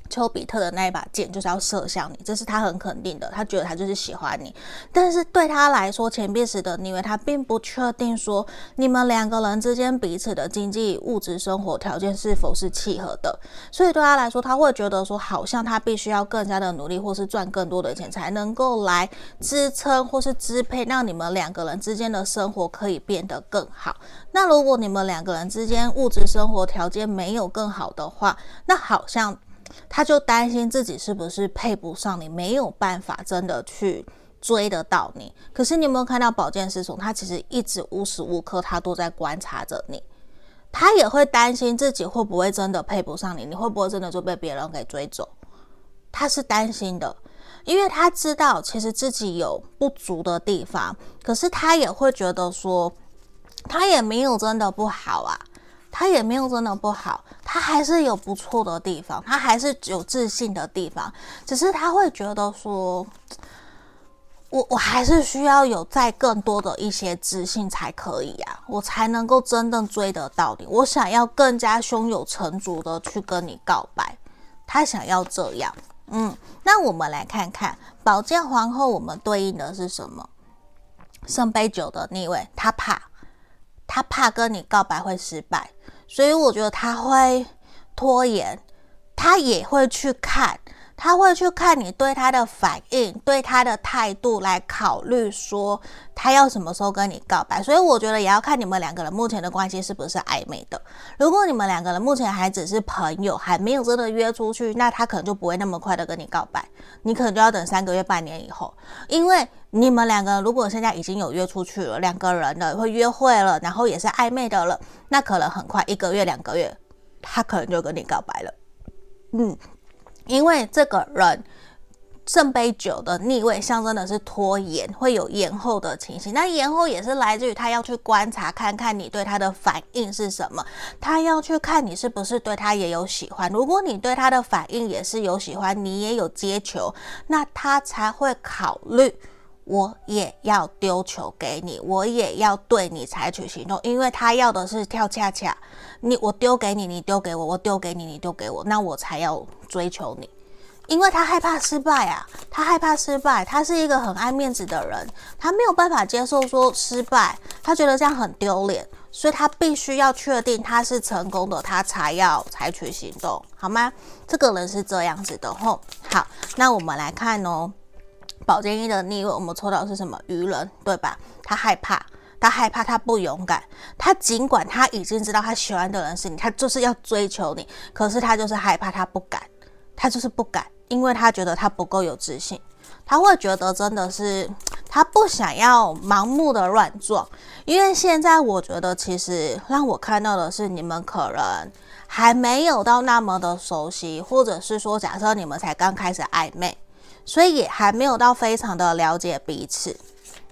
丘比特的那一把剑就是要射向你，这是他很肯定的。他觉得他就是喜欢你，但是对他来说，钱币十的逆位，他并不确定说你们两个人之间彼此的经济物质生活条件是否是契合的。所以对他来说，他会觉得说，好像他必须要更加的努力，或是赚更多的钱，才能够来支撑或是支配，让你们两个人之间的生活可以变得更好。那如果你们两个人之间物质生活条件没有更好的话，那好像。他就担心自己是不是配不上你，没有办法真的去追得到你。可是你有没有看到宝剑侍从？他其实一直无时无刻他都在观察着你。他也会担心自己会不会真的配不上你，你会不会真的就被别人给追走？他是担心的，因为他知道其实自己有不足的地方。可是他也会觉得说，他也没有真的不好啊。他也没有真的不好，他还是有不错的地方，他还是有自信的地方，只是他会觉得说，我我还是需要有再更多的一些自信才可以啊，我才能够真正追得到你。我想要更加胸有成竹的去跟你告白，他想要这样。嗯，那我们来看看宝剑皇后，我们对应的是什么？圣杯九的逆位，他怕。他怕跟你告白会失败，所以我觉得他会拖延，他也会去看，他会去看你对他的反应，对他的态度来考虑说他要什么时候跟你告白。所以我觉得也要看你们两个人目前的关系是不是暧昧的。如果你们两个人目前还只是朋友，还没有真的约出去，那他可能就不会那么快的跟你告白，你可能就要等三个月、半年以后，因为。你们两个如果现在已经有约出去了，两个人的会约会了，然后也是暧昧的了，那可能很快一个月、两个月，他可能就跟你告白了。嗯，因为这个人圣杯九的逆位象征的是拖延，会有延后的情形。那延后也是来自于他要去观察，看看你对他的反应是什么，他要去看你是不是对他也有喜欢。如果你对他的反应也是有喜欢，你也有接球，那他才会考虑。我也要丢球给你，我也要对你采取行动，因为他要的是跳恰恰。你我丢给你，你丢给我，我丢给你，你丢给我，那我才要追求你，因为他害怕失败啊，他害怕失败，他是一个很爱面子的人，他没有办法接受说失败，他觉得这样很丢脸，所以他必须要确定他是成功的，他才要采取行动，好吗？这个人是这样子的吼。好，那我们来看哦。宝剑一的逆位，我们抽到的是什么？愚人，对吧？他害怕，他害怕，他不勇敢。他尽管他已经知道他喜欢的人是你，他就是要追求你，可是他就是害怕，他不敢，他就是不敢，因为他觉得他不够有自信。他会觉得真的是他不想要盲目的乱撞，因为现在我觉得其实让我看到的是你们可能还没有到那么的熟悉，或者是说假设你们才刚开始暧昧，所以也还没有到非常的了解彼此，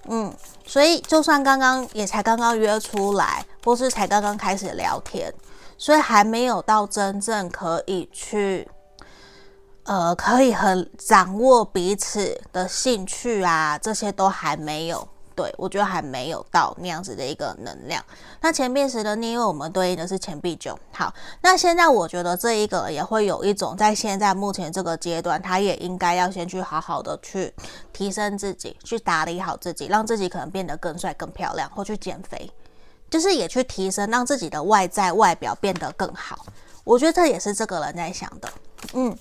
嗯，所以就算刚刚也才刚刚约出来，或是才刚刚开始聊天，所以还没有到真正可以去。呃，可以很掌握彼此的兴趣啊，这些都还没有。对，我觉得还没有到那样子的一个能量。那钱币十的逆，因为我们对应的是钱币九。好，那现在我觉得这一个也会有一种，在现在目前这个阶段，他也应该要先去好好的去提升自己，去打理好自己，让自己可能变得更帅、更漂亮，或去减肥，就是也去提升，让自己的外在外表变得更好。我觉得这也是这个人在想的，嗯。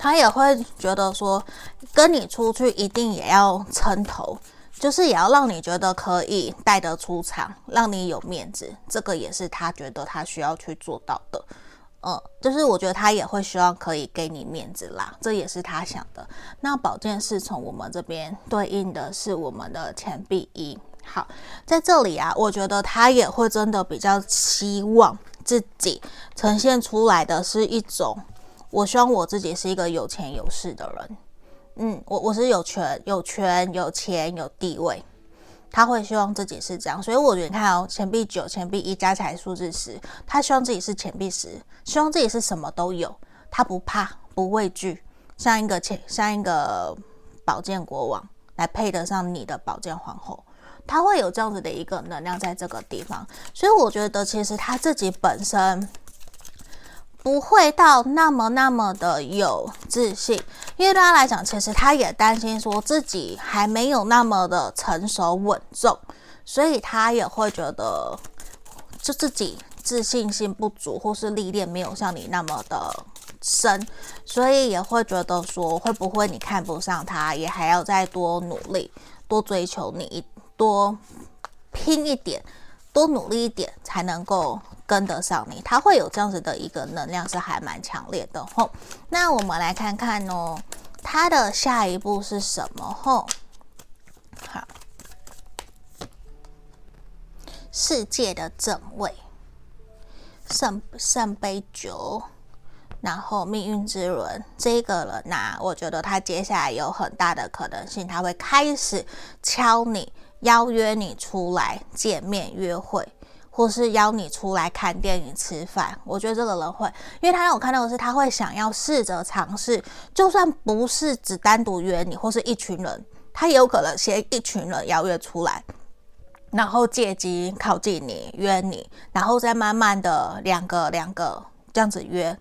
他也会觉得说，跟你出去一定也要撑头，就是也要让你觉得可以带得出场，让你有面子。这个也是他觉得他需要去做到的。嗯，就是我觉得他也会希望可以给你面子啦，这也是他想的。那宝剑侍从我们这边对应的是我们的钱币一。好，在这里啊，我觉得他也会真的比较希望自己呈现出来的是一种。我希望我自己是一个有钱有势的人，嗯，我我是有权有权有钱有地位，他会希望自己是这样，所以我觉得你看哦，钱币九、钱币一加起来数字十，他希望自己是钱币十，希望自己是什么都有，他不怕不畏惧，像一个钱像一个宝剑国王来配得上你的宝剑皇后，他会有这样子的一个能量在这个地方，所以我觉得其实他自己本身。不会到那么那么的有自信，因为对他来讲，其实他也担心说自己还没有那么的成熟稳重，所以他也会觉得就自己自信心不足，或是历练没有像你那么的深，所以也会觉得说会不会你看不上他，也还要再多努力，多追求你，多拼一点，多努力一点才能够。跟得上你，他会有这样子的一个能量，是还蛮强烈的吼。那我们来看看哦，他的下一步是什么吼？好，世界的正位，圣圣杯九，然后命运之轮这个人呐、啊，我觉得他接下来有很大的可能性，他会开始敲你，邀约你出来见面约会。或是邀你出来看电影、吃饭，我觉得这个人会，因为他让我看到的是，他会想要试着尝试，就算不是只单独约你，或是一群人，他也有可能先一群人邀约出来，然后借机靠近你、约你，然后再慢慢的两个两个这样子约。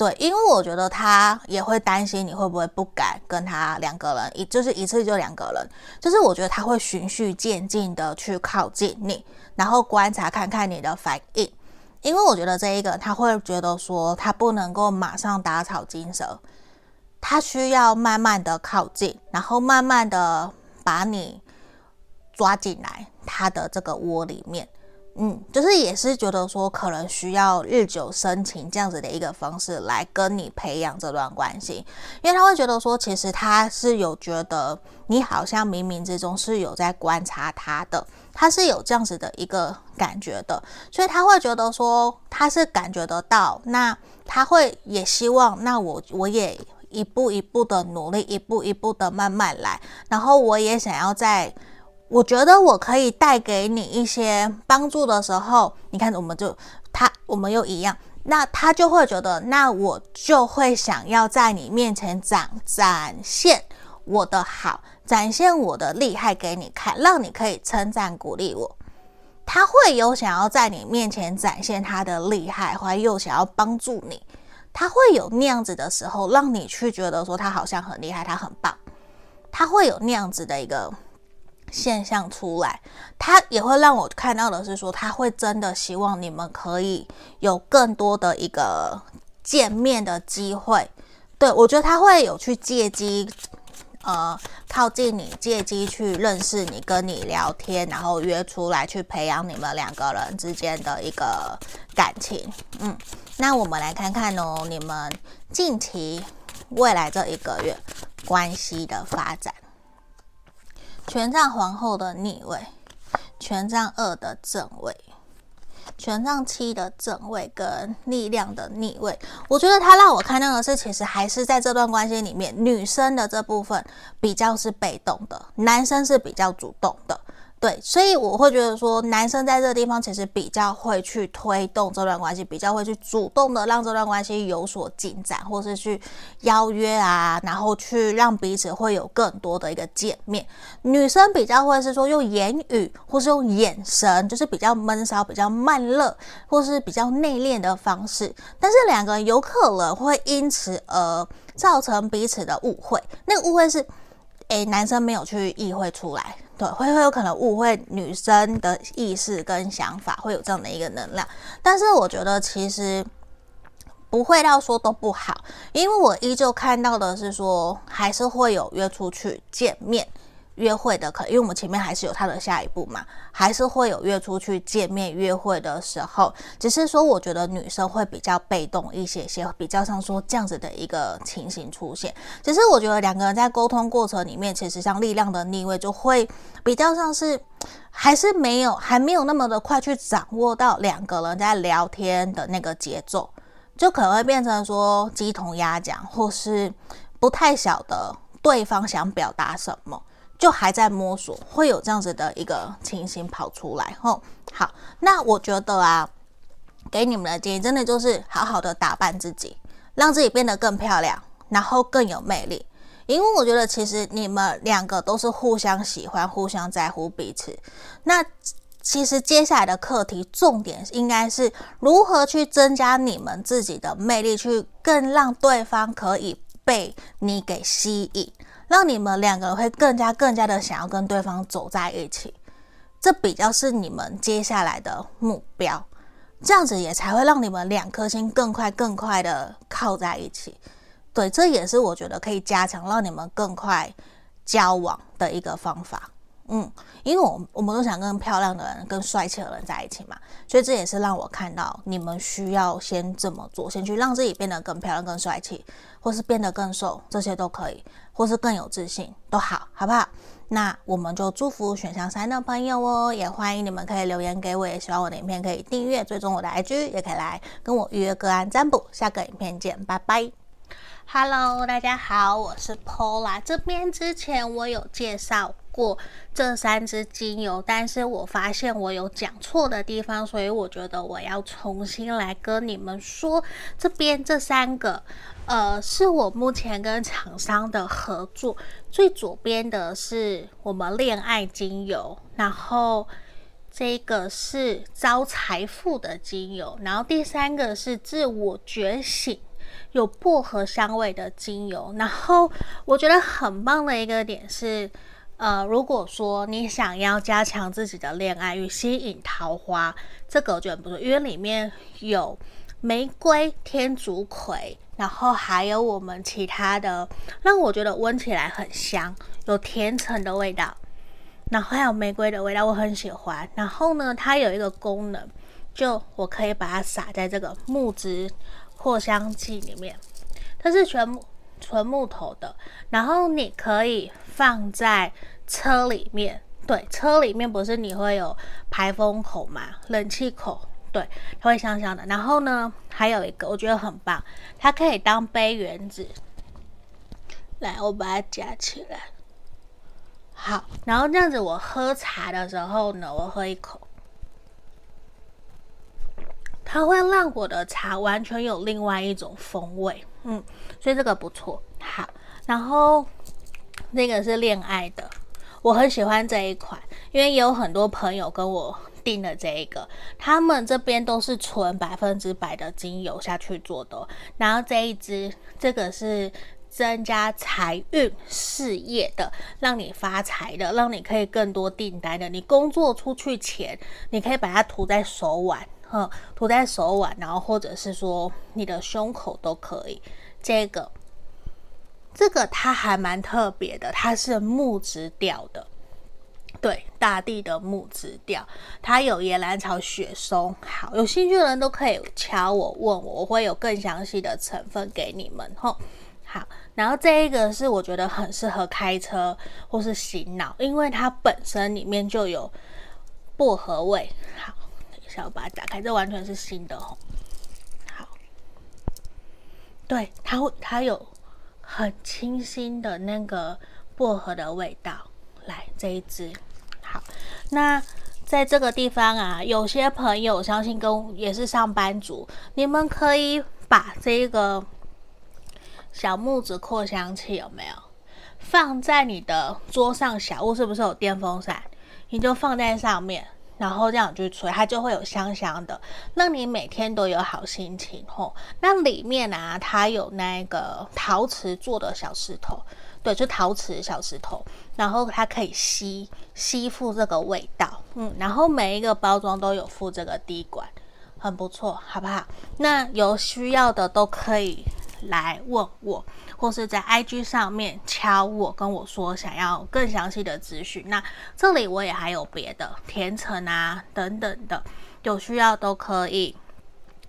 对，因为我觉得他也会担心你会不会不敢跟他两个人一，就是一次就两个人，就是我觉得他会循序渐进的去靠近你，然后观察看看你的反应。因为我觉得这一个他会觉得说他不能够马上打草惊蛇，他需要慢慢的靠近，然后慢慢的把你抓进来他的这个窝里面。嗯，就是也是觉得说，可能需要日久生情这样子的一个方式来跟你培养这段关系，因为他会觉得说，其实他是有觉得你好像冥冥之中是有在观察他的，他是有这样子的一个感觉的，所以他会觉得说，他是感觉得到，那他会也希望，那我我也一步一步的努力，一步一步的慢慢来，然后我也想要在。我觉得我可以带给你一些帮助的时候，你看，我们就他，我们又一样，那他就会觉得，那我就会想要在你面前展展现我的好，展现我的厉害给你看，让你可以称赞鼓励我。他会有想要在你面前展现他的厉害，还又想要帮助你，他会有那样子的时候，让你去觉得说他好像很厉害，他很棒，他会有那样子的一个。现象出来，他也会让我看到的是说，他会真的希望你们可以有更多的一个见面的机会。对，我觉得他会有去借机，呃，靠近你，借机去认识你，跟你聊天，然后约出来去培养你们两个人之间的一个感情。嗯，那我们来看看哦，你们近期未来这一个月关系的发展。权杖皇后的逆位，权杖二的正位。权杖七的正位跟力量的逆位，我觉得他让我看到的是，其实还是在这段关系里面，女生的这部分比较是被动的，男生是比较主动的。对，所以我会觉得说，男生在这个地方其实比较会去推动这段关系，比较会去主动的让这段关系有所进展，或是去邀约啊，然后去让彼此会有更多的一个见面。女生比较会是说用言语或是用眼神，就是比较闷骚、比较慢热，或是比较内敛的方式。但是两个人有可能会因此而造成彼此的误会，那个误会是，诶，男生没有去意会出来。对，会会有可能误会女生的意识跟想法，会有这样的一个能量。但是我觉得其实不会到说都不好，因为我依旧看到的是说，还是会有约出去见面。约会的可，因为我们前面还是有他的下一步嘛，还是会有约出去见面约会的时候，只是说我觉得女生会比较被动一些些，比较像说这样子的一个情形出现。只是我觉得两个人在沟通过程里面，其实像力量的逆位就会比较像是还是没有还没有那么的快去掌握到两个人在聊天的那个节奏，就可能会变成说鸡同鸭讲，或是不太晓得对方想表达什么。就还在摸索，会有这样子的一个情形跑出来吼。好，那我觉得啊，给你们的建议真的就是好好的打扮自己，让自己变得更漂亮，然后更有魅力。因为我觉得其实你们两个都是互相喜欢、互相在乎彼此。那其实接下来的课题重点应该是如何去增加你们自己的魅力，去更让对方可以被你给吸引。让你们两个人会更加更加的想要跟对方走在一起，这比较是你们接下来的目标，这样子也才会让你们两颗心更快更快的靠在一起。对，这也是我觉得可以加强让你们更快交往的一个方法。嗯，因为我我们都想跟漂亮的人、跟帅气的人在一起嘛，所以这也是让我看到你们需要先这么做，先去让自己变得更漂亮、更帅气，或是变得更瘦，这些都可以，或是更有自信都好，好不好？那我们就祝福选项三的朋友哦，也欢迎你们可以留言给我，也希望我的影片可以订阅、追踪我的 IG，也可以来跟我预约个案占卜。下个影片见，拜拜。Hello，大家好，我是 Pola。这边之前我有介绍过这三支精油，但是我发现我有讲错的地方，所以我觉得我要重新来跟你们说。这边这三个，呃，是我目前跟厂商的合作。最左边的是我们恋爱精油，然后这个是招财富的精油，然后第三个是自我觉醒。有薄荷香味的精油，然后我觉得很棒的一个点是，呃，如果说你想要加强自己的恋爱与吸引桃花，这个我觉得不错，因为里面有玫瑰、天竺葵，然后还有我们其他的，让我觉得闻起来很香，有甜橙的味道，然后还有玫瑰的味道，我很喜欢。然后呢，它有一个功能，就我可以把它撒在这个木质。扩香剂里面，它是全木纯木头的，然后你可以放在车里面，对，车里面不是你会有排风口嘛，冷气口，对，它会香香的。然后呢，还有一个我觉得很棒，它可以当杯缘子。来，我把它夹起来。好，然后这样子，我喝茶的时候呢，我喝一口。它会让我的茶完全有另外一种风味，嗯，所以这个不错。好，然后那个是恋爱的，我很喜欢这一款，因为也有很多朋友跟我订了这一个，他们这边都是纯百分之百的精油下去做的。然后这一支，这个是增加财运事业的，让你发财的，让你可以更多订单的。你工作出去前，你可以把它涂在手腕。嗯，涂在手腕，然后或者是说你的胸口都可以。这个，这个它还蛮特别的，它是木质调的，对，大地的木质调。它有野兰草、雪松。好，有兴趣的人都可以敲我问我，我会有更详细的成分给你们。吼，好，然后这一个是我觉得很适合开车或是洗脑，因为它本身里面就有薄荷味。好，等一下我把它打开，这完全是新的哦。好，对，它会，它有很清新的那个薄荷的味道。来，这一支，好，那在这个地方啊，有些朋友相信跟也是上班族，你们可以把这个。小木子扩香器有没有放在你的桌上？小屋是不是有电风扇？你就放在上面，然后这样去吹，它就会有香香的，让你每天都有好心情吼。那里面啊，它有那个陶瓷做的小石头，对，就陶瓷小石头，然后它可以吸吸附这个味道，嗯，然后每一个包装都有附这个滴管，很不错，好不好？那有需要的都可以。来问我，或是在 IG 上面敲我，跟我说想要更详细的资讯。那这里我也还有别的甜橙啊等等的，有需要都可以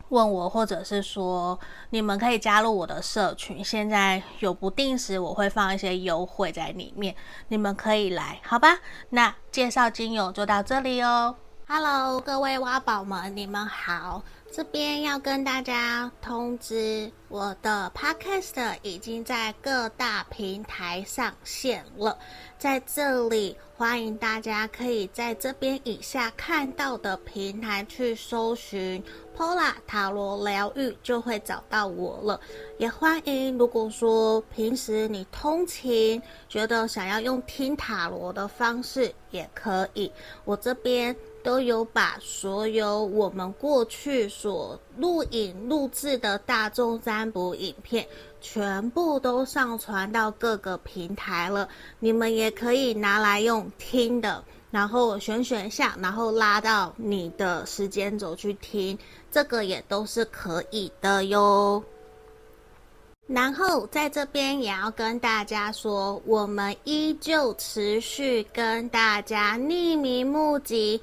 问我，或者是说你们可以加入我的社群。现在有不定时我会放一些优惠在里面，你们可以来，好吧？那介绍精油就到这里哦。Hello，各位挖宝们，你们好。这边要跟大家通知，我的 Podcast 已经在各大平台上线了。在这里，欢迎大家可以在这边以下看到的平台去搜寻 Pola 塔罗疗愈，就会找到我了。也欢迎，如果说平时你通勤，觉得想要用听塔罗的方式，也可以。我这边。都有把所有我们过去所录影录制的大众占卜影片，全部都上传到各个平台了。你们也可以拿来用听的，然后选选项，然后拉到你的时间轴去听，这个也都是可以的哟。然后在这边也要跟大家说，我们依旧持续跟大家匿名募集。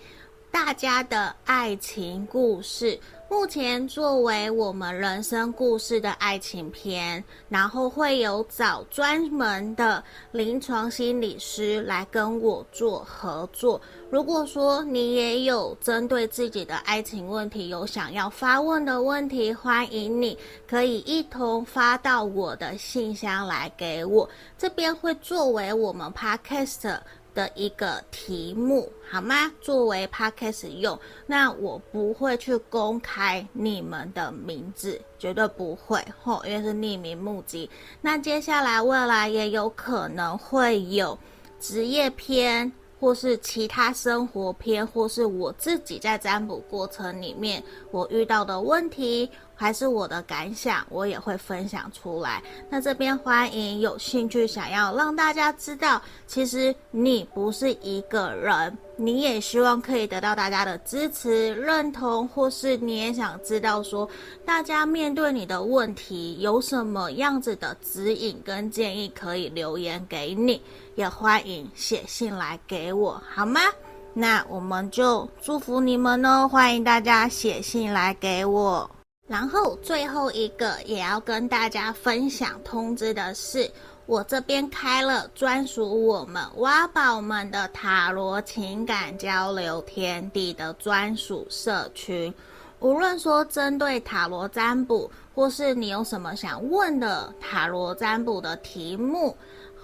大家的爱情故事，目前作为我们人生故事的爱情篇，然后会有找专门的临床心理师来跟我做合作。如果说你也有针对自己的爱情问题有想要发问的问题，欢迎你可以一同发到我的信箱来给我，这边会作为我们 Podcast。的一个题目好吗？作为 podcast 用，那我不会去公开你们的名字，绝对不会吼，因为是匿名募集。那接下来未来也有可能会有职业篇，或是其他生活篇，或是我自己在占卜过程里面我遇到的问题。还是我的感想，我也会分享出来。那这边欢迎有兴趣想要让大家知道，其实你不是一个人，你也希望可以得到大家的支持、认同，或是你也想知道说，大家面对你的问题有什么样子的指引跟建议，可以留言给你，也欢迎写信来给我，好吗？那我们就祝福你们哦，欢迎大家写信来给我。然后最后一个也要跟大家分享通知的是，我这边开了专属我们挖宝们的塔罗情感交流天地的专属社群。无论说针对塔罗占卜，或是你有什么想问的塔罗占卜的题目，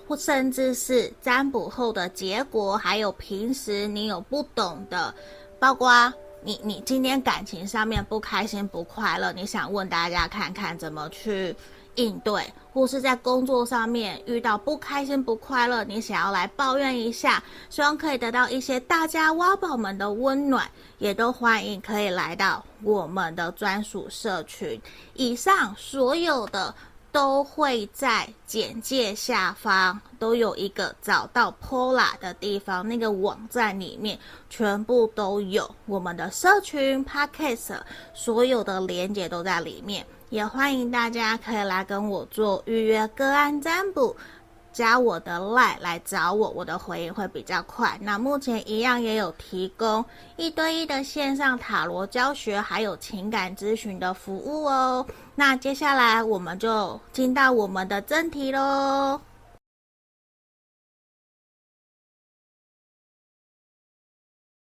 或甚至是占卜后的结果，还有平时你有不懂的，包括。你你今天感情上面不开心不快乐，你想问大家看看怎么去应对，或是在工作上面遇到不开心不快乐，你想要来抱怨一下，希望可以得到一些大家挖宝们的温暖，也都欢迎可以来到我们的专属社群。以上所有的。都会在简介下方都有一个找到 Pola 的地方，那个网站里面全部都有我们的社群 Podcast，所有的连接都在里面，也欢迎大家可以来跟我做预约个案占卜，加我的 LINE 来找我，我的回应会比较快。那目前一样也有提供一对一的线上塔罗教学，还有情感咨询的服务哦。那接下来我们就进到我们的正题喽。